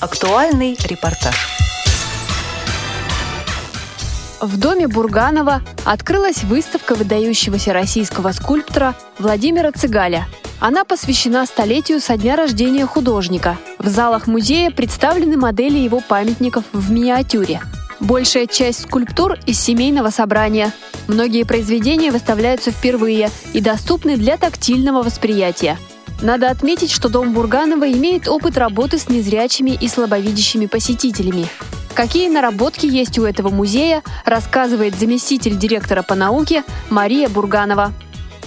Актуальный репортаж. В доме Бурганова открылась выставка выдающегося российского скульптора Владимира Цыгаля. Она посвящена столетию со дня рождения художника. В залах музея представлены модели его памятников в миниатюре. Большая часть скульптур из семейного собрания. Многие произведения выставляются впервые и доступны для тактильного восприятия – надо отметить, что дом Бурганова имеет опыт работы с незрячими и слабовидящими посетителями. Какие наработки есть у этого музея, рассказывает заместитель директора по науке Мария Бурганова.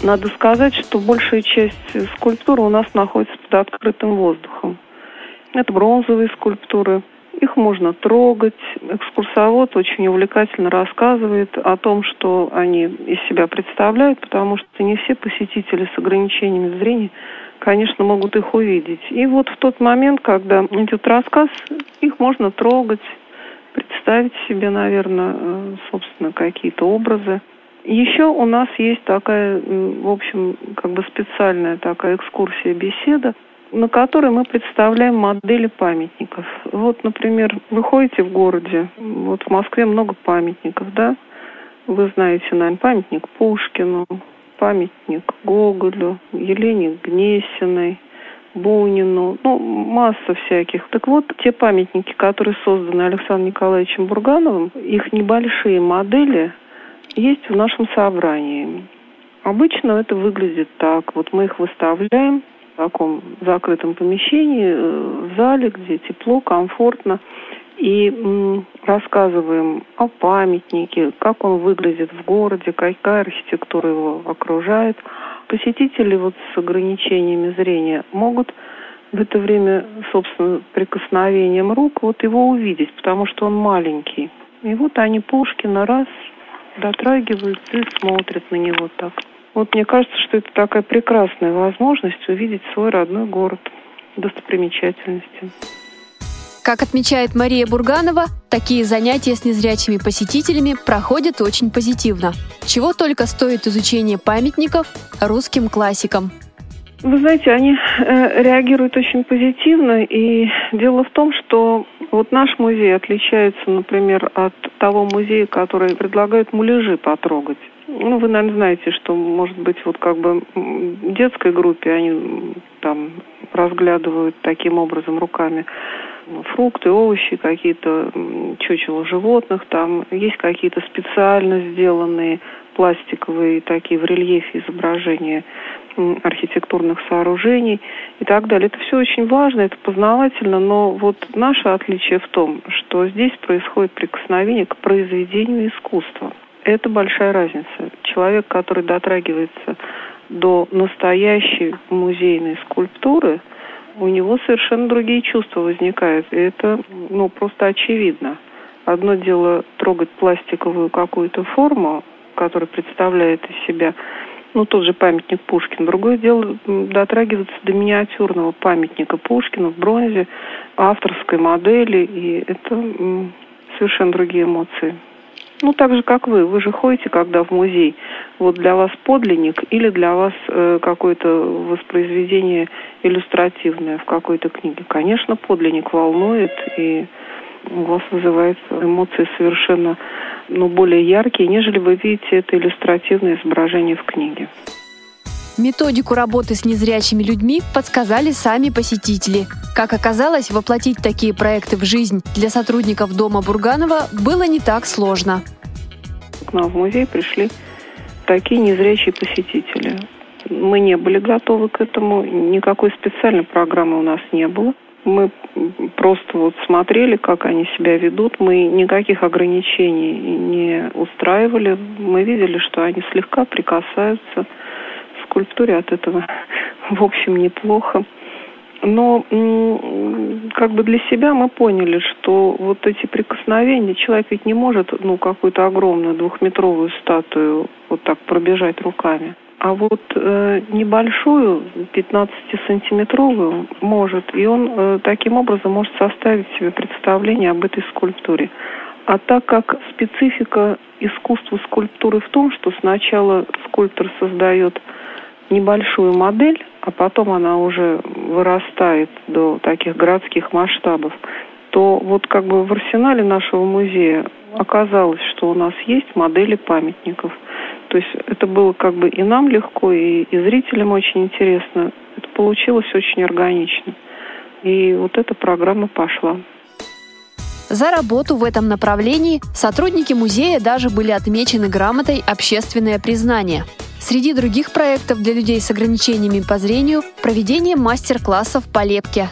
Надо сказать, что большая часть скульптуры у нас находится под открытым воздухом. Это бронзовые скульптуры. Их можно трогать. Экскурсовод очень увлекательно рассказывает о том, что они из себя представляют, потому что не все посетители с ограничениями зрения конечно, могут их увидеть. И вот в тот момент, когда идет рассказ, их можно трогать, представить себе, наверное, э, собственно, какие-то образы. Еще у нас есть такая, в общем, как бы специальная такая экскурсия-беседа, на которой мы представляем модели памятников. Вот, например, вы ходите в городе, вот в Москве много памятников, да? Вы знаете, наверное, памятник Пушкину, памятник Гоголю, Елене Гнесиной, Бунину, ну, масса всяких. Так вот, те памятники, которые созданы Александром Николаевичем Бургановым, их небольшие модели есть в нашем собрании. Обычно это выглядит так. Вот мы их выставляем в таком закрытом помещении, э, в зале, где тепло, комфортно и рассказываем о памятнике, как он выглядит в городе, какая архитектура его окружает. Посетители вот с ограничениями зрения могут в это время, собственно, прикосновением рук вот его увидеть, потому что он маленький. И вот они Пушкина раз дотрагиваются и смотрят на него так. Вот мне кажется, что это такая прекрасная возможность увидеть свой родной город, достопримечательности. Как отмечает Мария Бурганова, такие занятия с незрячими посетителями проходят очень позитивно. Чего только стоит изучение памятников русским классикам. Вы знаете, они э, реагируют очень позитивно, и дело в том, что вот наш музей отличается, например, от того музея, который предлагает муляжи потрогать. Ну, вы, наверное, знаете, что, может быть, вот как бы в детской группе они там разглядывают таким образом руками фрукты, овощи, какие-то чучела животных, там есть какие-то специально сделанные пластиковые такие в рельефе изображения архитектурных сооружений и так далее. Это все очень важно, это познавательно, но вот наше отличие в том, что здесь происходит прикосновение к произведению искусства. Это большая разница. Человек, который дотрагивается до настоящей музейной скульптуры – у него совершенно другие чувства возникают. И это, ну, просто очевидно. Одно дело трогать пластиковую какую-то форму, которая представляет из себя, ну, тот же памятник Пушкина. Другое дело дотрагиваться до миниатюрного памятника Пушкина в бронзе, авторской модели, и это совершенно другие эмоции. Ну, так же, как вы. Вы же ходите, когда в музей. Вот для вас подлинник или для вас э, какое-то воспроизведение иллюстративное в какой-то книге. Конечно, подлинник волнует, и у вас вызывает эмоции совершенно ну, более яркие, нежели вы видите это иллюстративное изображение в книге. Методику работы с незрячими людьми подсказали сами посетители. Как оказалось, воплотить такие проекты в жизнь для сотрудников дома Бурганова было не так сложно. К нам в музей пришли такие незрячие посетители. Мы не были готовы к этому, никакой специальной программы у нас не было. Мы просто вот смотрели, как они себя ведут. Мы никаких ограничений не устраивали. Мы видели, что они слегка прикасаются скульптуре от этого, в общем, неплохо. Но как бы для себя мы поняли, что вот эти прикосновения, человек ведь не может, ну, какую-то огромную двухметровую статую вот так пробежать руками. А вот э, небольшую, 15-сантиметровую, может. И он э, таким образом может составить себе представление об этой скульптуре. А так как специфика искусства скульптуры в том, что сначала скульптор создает небольшую модель а потом она уже вырастает до таких городских масштабов, то вот как бы в арсенале нашего музея оказалось, что у нас есть модели памятников. То есть это было как бы и нам легко, и, и зрителям очень интересно. Это получилось очень органично. И вот эта программа пошла. За работу в этом направлении сотрудники музея даже были отмечены грамотой «Общественное признание». Среди других проектов для людей с ограничениями по зрению – проведение мастер-классов по лепке.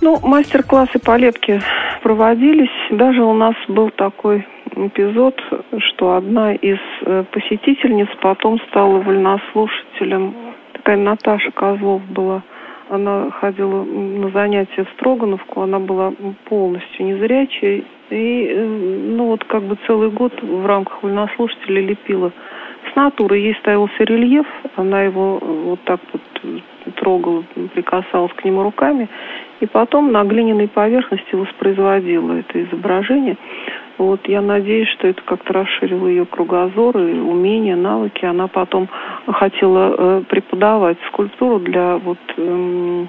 Ну, мастер-классы по лепке проводились. Даже у нас был такой эпизод, что одна из э, посетительниц потом стала вольнослушателем. Такая Наташа Козлов была – она ходила на занятия в Строгановку, она была полностью незрячая. И, э, ну, вот как бы целый год в рамках вольнослушателя лепила натуры. Ей ставился рельеф, она его вот так вот трогала, прикасалась к нему руками. И потом на глиняной поверхности воспроизводила это изображение. Вот я надеюсь, что это как-то расширило ее кругозор и умения, навыки. Она потом хотела э, преподавать скульптуру для вот э,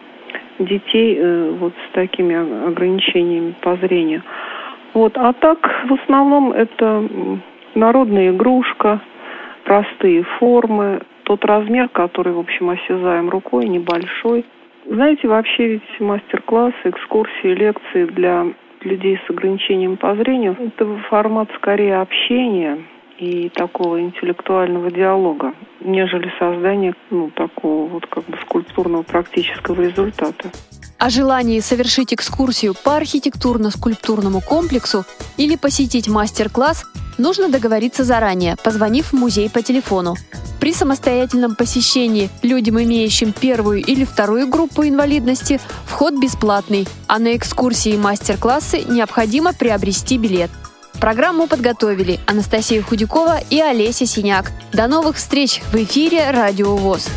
детей э, вот с такими ограничениями по зрению. Вот, а так в основном это народная игрушка, простые формы, тот размер, который, в общем, осязаем рукой, небольшой. Знаете, вообще ведь мастер-классы, экскурсии, лекции для людей с ограничением по зрению, это формат скорее общения и такого интеллектуального диалога, нежели создание ну, такого вот как бы скульптурного практического результата. О желании совершить экскурсию по архитектурно-скульптурному комплексу или посетить мастер-класс нужно договориться заранее, позвонив в музей по телефону. При самостоятельном посещении людям, имеющим первую или вторую группу инвалидности, вход бесплатный, а на экскурсии и мастер-классы необходимо приобрести билет. Программу подготовили Анастасия Худякова и Олеся Синяк. До новых встреч в эфире «Радио ВОЗ».